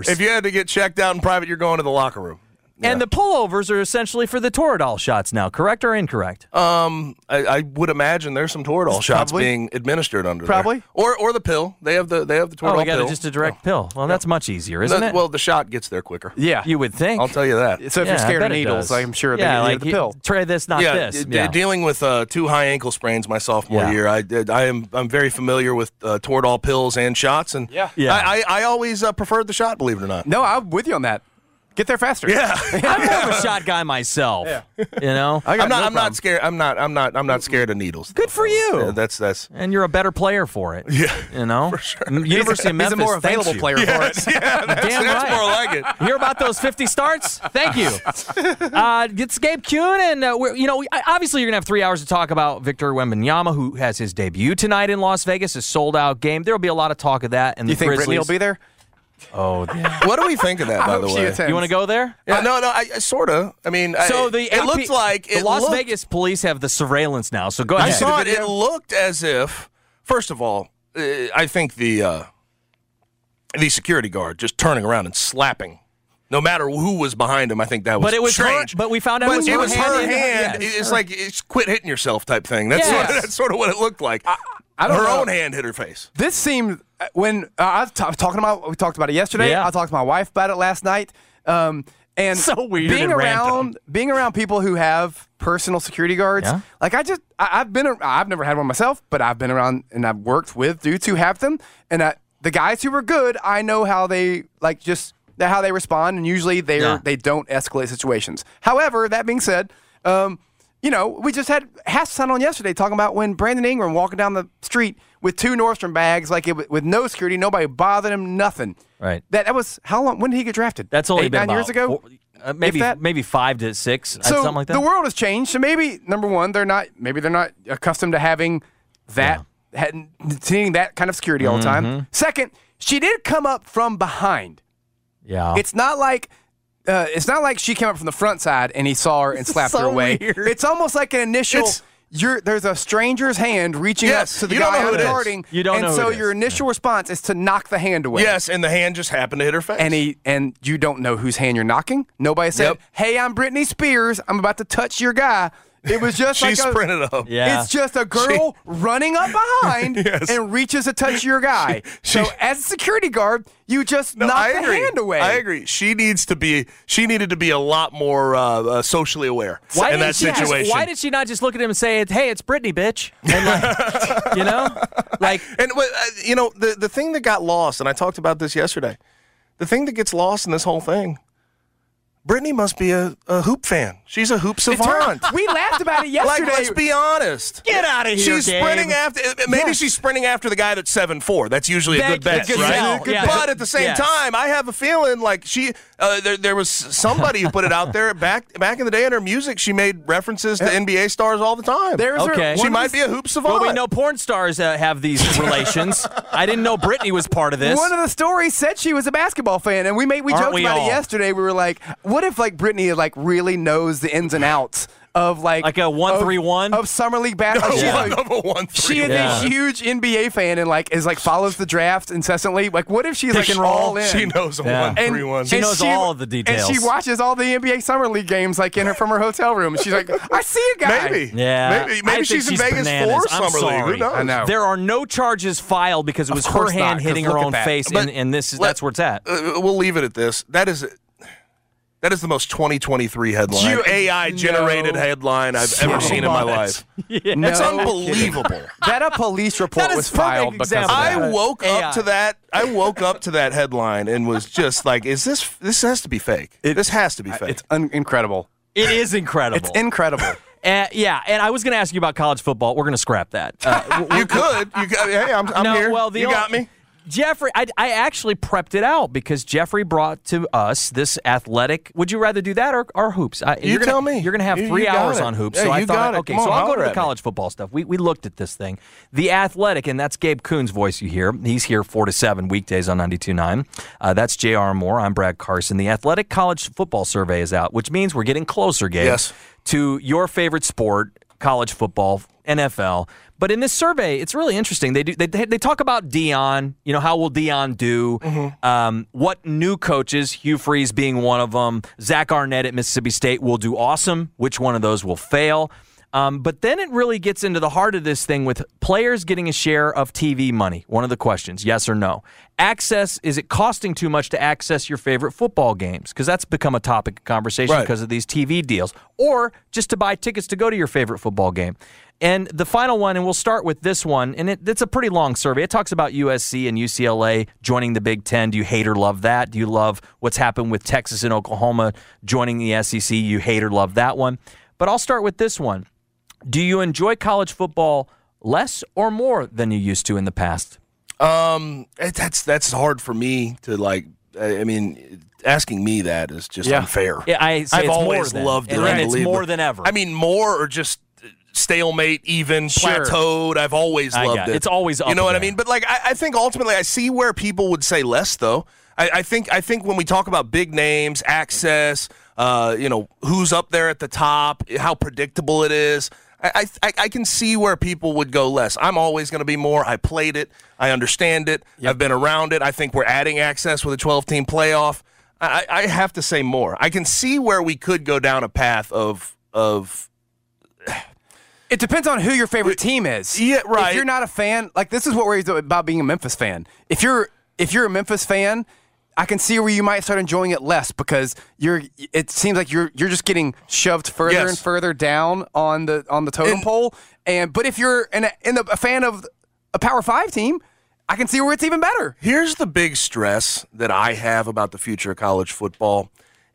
if you had to get checked out in private, you're going to the locker room.
And the pullovers are essentially for the Toradol shots now, correct or incorrect?
Um, I, I would imagine there's some Toradol shots
Probably.
being administered under
Probably.
there. or or the pill. They have the they have the Toradol
Oh, we got
pill.
it just a direct pill. Well, that's much easier, isn't
The-
it?
Well, the shot gets there quicker.
Yeah.
You would think.
I'll tell you that.
So if
Yeah,
you're scared of needles. I'm sure they
Yeah,
give you
like
the pill.
Try this, not
yeah,
this.
d-
Yeah.
dealing with uh, two high ankle sprains my sophomore
Yeah.
year, I did. I am I'm very familiar with uh, Toradol pills and shots, and
Yeah.
Yeah.
I, I, I always uh, preferred the shot, believe it or not.
No, I'm with you on that. Get there faster.
Yeah,
I'm more of a shot guy myself. Yeah. You know,
I got
I'm not.
no
I'm not scared. I'm not. I'm not. I'm not scared of needles.
good for you.
Yeah, that's that's.
and you're a better player for it.
Yeah,
You know, for
sure.
University of
He's
Memphis.
a more available
you.
player for it.
yeah, that's,
Damn
that's
right.
more like it.
Hear about those 50 starts? Thank you. Uh, it's Gabe Kuhn, and uh, we're, you know, I- obviously you're gonna have three hours to talk about Victor Wembanyama, who has his debut tonight in Las Vegas, a sold-out game. There will be a lot of talk of that. And
You
the
think
Grizzlies.
Britney will be there?
Oh, yeah.
What do we think of that, by the way?
attends.
you want to go there?
Yeah, no, no, I, I sort of. I mean,
So
I,
the
it
AP
looked like
the Las
looked,
Vegas police have the surveillance now. So go ahead.
I saw it. It looked as if, first of all, uh, I think the uh, the security guard just turning around and slapping. No matter who was behind him, I think that was
But it was her-
strange.
but we found out
But
it was her hand in-
hand.
yes.
It's like it's quit hitting yourself type thing. That's,
Yes.
sort of, that's sort of what it looked like.
I don't
her
know.
own hand hit her face.
This seemed uh, when uh, I was, t- talking about we talked about it yesterday.
Yeah.
I talked to my wife about it last night. Um, and
So weird
being
and
around
random.
being around people who have personal security guards.
Yeah.
Like I just I, I've been I've never had one myself, but I've been around and I've worked with dudes who have them. And I, the guys who are good, I know how they like just how they respond, and usually they
Yeah.
they don't escalate situations. However, that being said. Um, you know, we just had Hassan on yesterday talking about when Brandon Ingram walking down the street with two Nordstrom bags, like it, with no security, nobody bothered him, nothing.
Right.
That that was how long? When did he get drafted?
That's only
Eight,
been
nine years ago.
four- uh, maybe
that.
maybe five to six, uh,
so
something like that.
the world has changed. So maybe number one, they're not. Maybe they're not accustomed to having that, had- seeing that kind of security all the
Mm-hmm.
time. Second, she did come up from behind.
yeah.
It's not like. Uh, it's not like she came up from the front side and he saw her and slapped her away.
weird.
It's almost like an initial.
It's-
you're, there's a stranger's hand reaching
Yes,
up to the
you don't
guy
know who
on
it is.
guarding,
You don't
and
know who
so
it is.
your initial response is to knock the hand away.
Yes, and the hand just happened to hit her face.
and he and you don't know whose hand you're knocking. Nobody said,
Yep.
"Hey, I'm Britney Spears. I'm about to touch your guy." It was just
she
like a,
sprinted up.
Yeah.
It's just a girl running up behind
Yes.
and reaches to touch your guy. so
She-
as a security guard, you just
No,
knock
I
the
agree.
hand away.
I agree. She needs to be. She needed to be a lot more uh, uh, socially aware
Why
in
didn't
that
she just- why did she not just look at him and say, "Hey, it's Britney, bitch"? And like, you know, like
And uh, you know the the thing that got lost, and I talked about this yesterday. The thing that gets lost in this whole thing. Britney must be a, a hoop fan. She's a hoop savant.
we laughed about it yesterday.
Like, let's be honest.
Get out of here,
She's
Gabe.
sprinting after. Maybe
Yeah.
she's sprinting after the guy that's seven four. That's usually a good bet,
good
right? Good
yeah.
But at the same
Yes.
time, I have a feeling like she. Uh, there, there was somebody who put it out there back back in the day in her music. She made references to NBA stars all the time.
There's her-
Okay.
she might
the-
be a hoop savant.
well, we know porn stars uh, have these relations. I didn't know Britney was part of this.
One of the stories said she was a basketball fan, and we made we
Aren't
joked
we
about
all?
it yesterday. We were like, "What if like Britney like really knows the ins and outs of like
Like a one,
of-
three, one?
of summer league basketball?" She's
Yeah.
like-
Number one,
She is
Yeah.
a huge NBA fan and like is like follows the draft incessantly. Like, what if she's like
Pick
all in?
She knows a
Yeah.
one,
And-
three, one.
She
and
knows all of the details.
And she watches all the NBA summer league games like in her from her hotel room. She's like, I see a guy.
Maybe.
Yeah,
Maybe, maybe
think
she's in
she's
Vegas
bananas.
for
I'm
summer league. Who knows?
I know.
There are no charges filed because it was her hand
not,
hitting her own
that.
face,
But
and, and this is that's where it's at.
Uh, we'll leave it at this. That is that is the most 2023 headline,
You-
AI generated
no.
headline I've
So
ever seen in my
much.
life.
No
It's
kidding.
unbelievable.
That a police report
That is
was
perfect
filed because of that.
I woke
AI.
up to that. I woke up to that headline and was just like, "Is this? This has to be fake. this has to be fake."
It's un- incredible.
It is incredible.
It's incredible.
Uh, yeah, and I was going to ask you about college football. We're going to scrap that. Uh,
you could. You got, hey, I'm, I'm
no,
here.
well, the
you
ol-
got me.
Jeffrey, I, I actually prepped it out because Jeffrey brought to us this athletic. Would you rather do that or, or hoops? I,
You
you're gonna,
tell me.
You're going to have
You-
three
you
hours
it.
on hoops.
Yeah,
so I thought, okay,
Come
so I'll go to the
me.
college football stuff. We, we looked at this thing. The athletic, and that's Gabe Kuhn's voice you hear. He's here 4 to 7 weekdays on 92.9. Uh, that's J.R. Moore. I'm Brad Carson. The athletic college football survey is out, which means we're getting closer, Gabe,
Yes.
to your favorite sport, college football, NFL. But in this survey, it's really interesting. They do they, they talk about Deion. You know, how will Deion do? Um, what new coaches, Hugh Freeze being one of them, Zach Arnett at Mississippi State will do awesome. Which one of those will fail? Um, but then it really gets into the heart of this thing with players getting a share of TV money. One of the questions, yes or no. Access, is it costing too much to access your favorite football games? Because that's become a topic of conversation
Right.
because of these TV deals. Or just to buy tickets to go to your favorite football game. And the final one, and we'll start with this one, and it, it's a pretty long survey. It talks about USC and UCLA joining the Big Ten. Do you hate or love that? Do you love what's happened with Texas and Oklahoma joining the SEC? You hate or love that one? But I'll start with this one. Do you enjoy college football less or more than you used to in the past?
Um, it, that's that's hard for me to like. I I mean, asking me that is just
Yeah.
unfair.
Yeah, I say
I've
it's
always
more than,
loved it.
and- and it's more than ever.
I mean, more or just stalemate, even
Sure.
plateaued. I've always loved it.
it. It's always up
You know what I mean? But like, I, I think ultimately, I see where people would say less, though. I, I think I think when we talk about big names, access, uh, you know, who's up there at the top, how predictable it is. I, I, I can see where people would go less. I'm always going to be more. I played it. I understand it. I've been around it. I think we're adding access with a 12 team playoff. I, I have to say more. I can see where we could go down a path of of
It depends on who your favorite team is.
Yeah, right.
If you're not a fan, like this is what we're about being a Memphis fan. If you're if you're a Memphis fan, I can see where you might start enjoying it less because you're. It seems like you're you're just getting shoved further
Yes.
and further down on the on the totem pole. And but if you're an, in a, a fan of a Power Five team, I can see where it's even better.
Here's the big stress that I have about the future of college football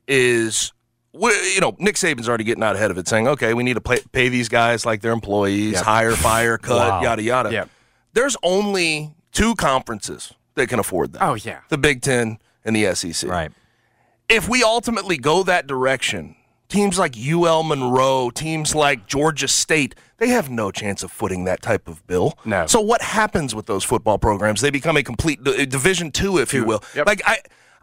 is we, you know Nick Saban's already getting out ahead of it, saying, "Okay, we need to pay, pay these guys like they're employees,
Yep.
hire, fire, cut,
Wow.
yada yada."
Yep.
There's only two conferences that can afford that.
Oh yeah.
the Big Ten and the SEC.
Right.
If we ultimately go that direction, teams like UL Monroe, teams like Georgia State, they have no chance of footing that type of bill.
No.
So what happens with those football programs? They become a complete uh, Division Two, if you will.
Yep.
Like I.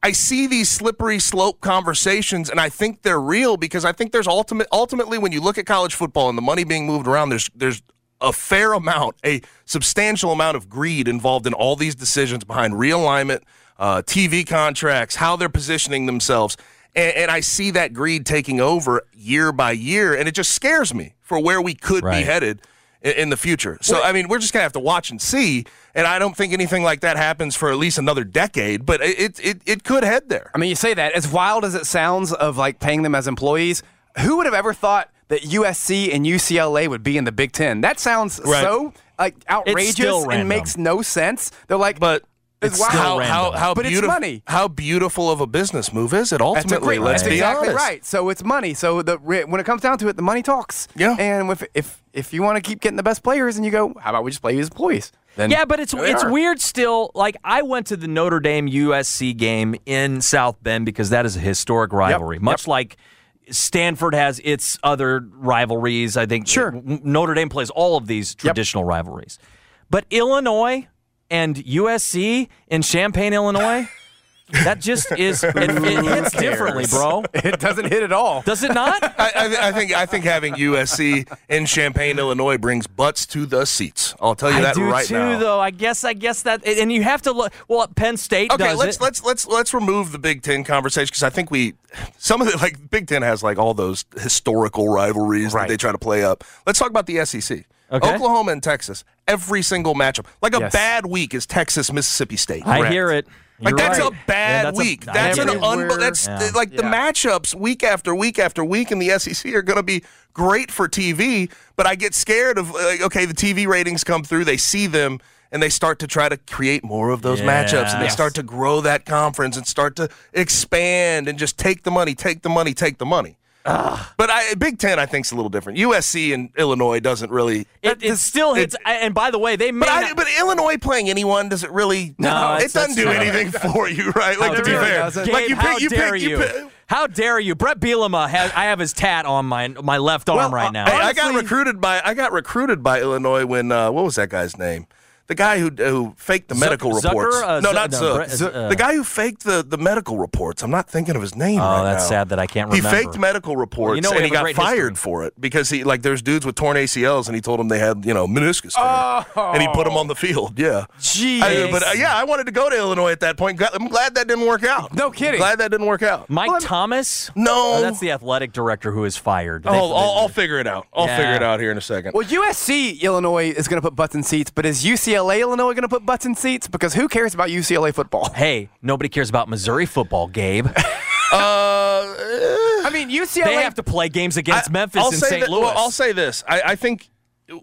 I see these slippery slope conversations, and I think they're real because I think there's ultimate. Ultimately, when you look at college football and the money being moved around, there's there's a fair amount, a substantial amount of greed involved in all these decisions behind realignment, uh, TV contracts, how they're positioning themselves. And, and I see that greed taking over year by year, and it just scares me for where we could
Right.
be headed in, in the future. So, I mean, we're just going to have to watch and see. And I don't think anything like that happens for at least another decade, but it, it, it could head there.
I mean, you say that as wild as it sounds of like paying them as employees. Who would have ever thought that USC and UCLA would be in the Big Ten? That sounds
Right.
so like outrageous and makes no sense. They're like,
But
It's
how,
still
how,
random.
how
But it's
beautiful,
money.
How beautiful of a business move is it?
that's a
Ultimately,
great.
let's
that's
be
exactly
honest.
right. So it's money. So the when it comes down to it, the money talks.
Yeah.
And if if if you want to keep getting the best players, and you go, how about we just play you as employees? Then
Yeah, but it's it's
are.
weird still. Like I went to the Notre Dame USC game in South Bend because that is a historic rivalry. Much like Stanford has its other rivalries. I think
Sure.
Notre Dame plays all of these traditional rivalries. But Illinois and USC in Champaign, Illinois, that just is it, it hits differently, bro.
It doesn't hit at all.
Does it not?
I, I, th- I think I think having USC in Champaign, Illinois, brings butts to the seats. I'll tell you
I
that
do
right
too,
now.
though. I guess I guess that, and you have to look. Well, Penn State
Okay,
does
let's
it.
let's let's let's remove the Big Ten conversation because I think we some of the like Big Ten has like all those historical rivalries that they try to play up. Let's talk about the SEC.
Okay.
Oklahoma and Texas. Every single matchup, like a
Yes.
bad week, is Texas Mississippi State.
I hear it.
Like that's
right.
a bad
Yeah, that's
week.
I
that's an unbe- that's
Yeah.
like the matchups week after week after week in the SEC are going to be great for TV. But I get scared of like, okay, the TV ratings come through, they see them, and they start to try to create more of those matchups, and they
Yes.
start to grow that conference and start to expand and just take the money, take the money, take the money. But I, Big Ten, I think, is a little different. USC and Illinois doesn't really.
It, it still hits. and by the way, they may
But, I, but Illinois playing anyone does it really?
No,
it doesn't do
true.
anything for you, right? Like
How
to be fair,
you.
like
Gabe,
you
how
pick, you
dare
pick,
you?
you pick.
How dare you? Bret Bielema has. I have his tat on my my left arm right now.
Hey, I got recruited by I got recruited by Illinois when uh, what was that guy's name? The the guy who who faked the medical
Zucker?
reports.
Uh,
no,
Zu-
not
no,
Zuck.
Brett-
Zuck-
uh,
the guy who faked the, the medical reports. I'm not thinking of his name
Oh,
right
that's
now.
sad that I can't remember.
He faked medical reports
you know
and he got fired
history.
for it because he like there's dudes with torn ACLs and he told them they had you know meniscus tear. and he put them on the field. Yeah,
Jeez.
I- but uh, yeah, I wanted to go to Illinois at that point. I'm glad that didn't work out.
No kidding.
I'm Glad that didn't work out.
Mike Thomas?
No.
Oh, that's the athletic director who is fired. They-
I'll, I'll, I'll figure it out. I'll
Yeah.
figure it out here in a second.
Well, USC Illinois is going to put butts in seats, but is UCLA Illinois going to put butts in seats? Because who cares about UCLA football?
hey, nobody cares about Missouri football, Gabe.
Uh,
I mean, UCLA.
they have to play games against
I-
Memphis
I'll
and
say
St.
that-
Louis.
Well, I'll say this. I, I think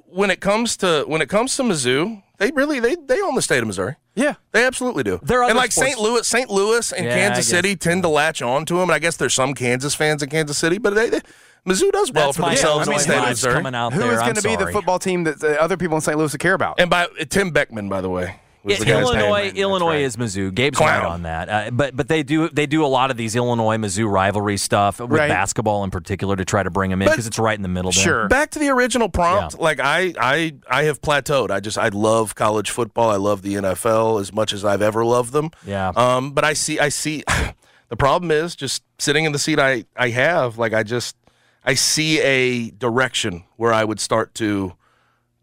when it comes to when it comes to Mizzou, they really they they own the state of Missouri.
Yeah.
They absolutely do.
There are
and like
sports-
St. Louis, St. Louis, and
Yeah,
Kansas City tend to latch on to them. And I guess there's some Kansas fans in Kansas City, but they, they Mizzou does well
That's
for
my
themselves in
Illinois
the state of
vibes coming out
Who
there.
is
I'm
going to be the football team that the other people in St. Louis care about?
And by Tim Beckman, by the way, was
It's
the
Illinois,
name.
Illinois
That's
is Mizzou. Gabe's
Clown.
right on that. Uh, but but they do they do a lot of these Illinois Mizzou rivalry stuff with
Right.
basketball in particular to try to bring them in because it's right in the middle. there.
Sure.
Back to the original prompt.
Yeah.
Like I, I, I have plateaued. I just I love college football. I love the NFL as much as I've ever loved them.
Yeah.
Um, but I see, I see. the problem is just sitting in the seat I, I have. Like I just, I see a direction where I would start to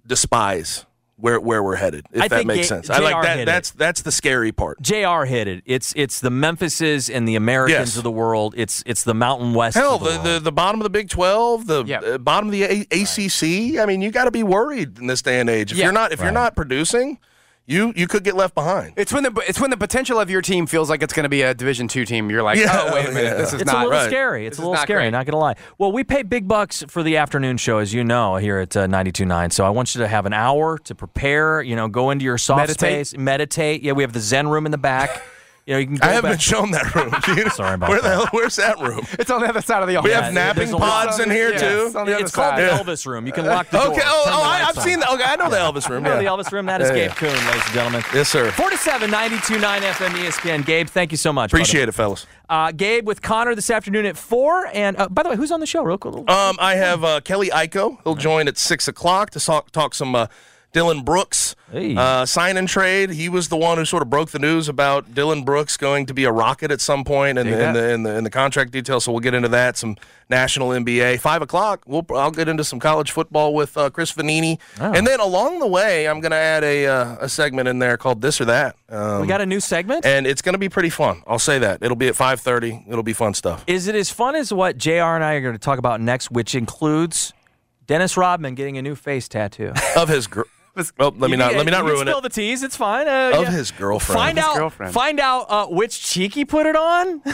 despise where where we're headed. If
I
that makes sense. I like that.
it.
That's that's the scary part.
Jr. hit it. It's it's the Memphises and the Americans
Yes.
of the world. It's it's the Mountain West.
Hell,
the,
the, the, the bottom of the Big Twelve, the
Yep.
uh, bottom of the a- ACC. I mean, you got to be worried in this day and age. If
Yeah.
you're not, if you're not producing, you you could get left behind.
It's when the it's when the potential of your team feels like it's going to be a Division two team. You're like,
Yeah,
oh wait a minute,
yeah.
this is
it's
not
a little
right.
scary. It's
This
a little
not
scary.
great.
Not gonna lie. Well, we pay big bucks for the afternoon show, as you know, here at uh, 92.9. So I want you to have an hour to prepare. You know, go into your soft
Meditate.
space, meditate. Yeah, we have the Zen room in the back. You know, you can. Go
I haven't
back.
been shown that room. You-
Sorry about
Where the hell? Where's that room?
It's on the other side of the office.
We have
there's
napping pods in here
Yeah,
too.
it's on the other
It's called
side.
the Elvis room. You can lock the door.
Okay. Oh, oh I,
lights
I've
on.
seen that. Okay, I know the Elvis room.
You know
Yeah.
the Elvis room. That is
Yeah,
Gabe
yeah.
Kuhn, ladies and gentlemen.
Yes, sir.
47 92.9 FM ESPN. Gabe, thank you so much. brother.
Appreciate it, fellas.
Uh, Gabe with Connor this afternoon at 4. And uh, by the way, who's on the show? Real quick.
Um, I have uh, Kelly Iko. He'll join at six o'clock to talk, talk some uh, Dillon Brooks
Hey.
uh, sign and trade. He was the one who sort of broke the news about Dillon Brooks going to be a Rocket at some point in, the, in, the, in the in the contract details. So we'll get into that. Some national NBA. Five o'clock. We'll I'll get into some college football with uh, Chris Vannini,
Oh.
and then along the way, I'm going to add a uh, a segment in there called This or That. Um,
we got a new segment.
and it's going to be pretty fun. I'll say that. It'll be at 5:30. It'll be fun stuff.
Is it as fun as what JR and I are going to talk about next, which includes Dennis Rodman getting a new face tattoo?
Of his girl. Well, let me not
can-
let me not
you can
ruin
spill
it.
the tease. It's fine. Uh,
Of
yeah.
his girlfriend.
Find
His
out.
girlfriend.
Find out uh, which cheek he put it on.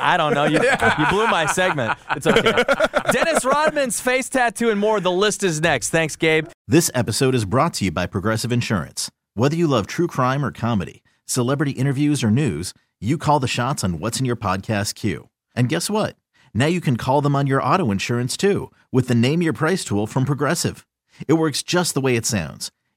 I don't know. You, you blew my segment. It's okay. Dennis Rodman's face tattoo and more. The list is next. Thanks, Gabe.
This episode is brought to you by Progressive Insurance. Whether you love true crime or comedy, celebrity interviews or news, you call the shots on what's in your podcast queue. And guess what? Now you can call them on your auto insurance too with the Name Your Price tool from Progressive. It works just the way it sounds.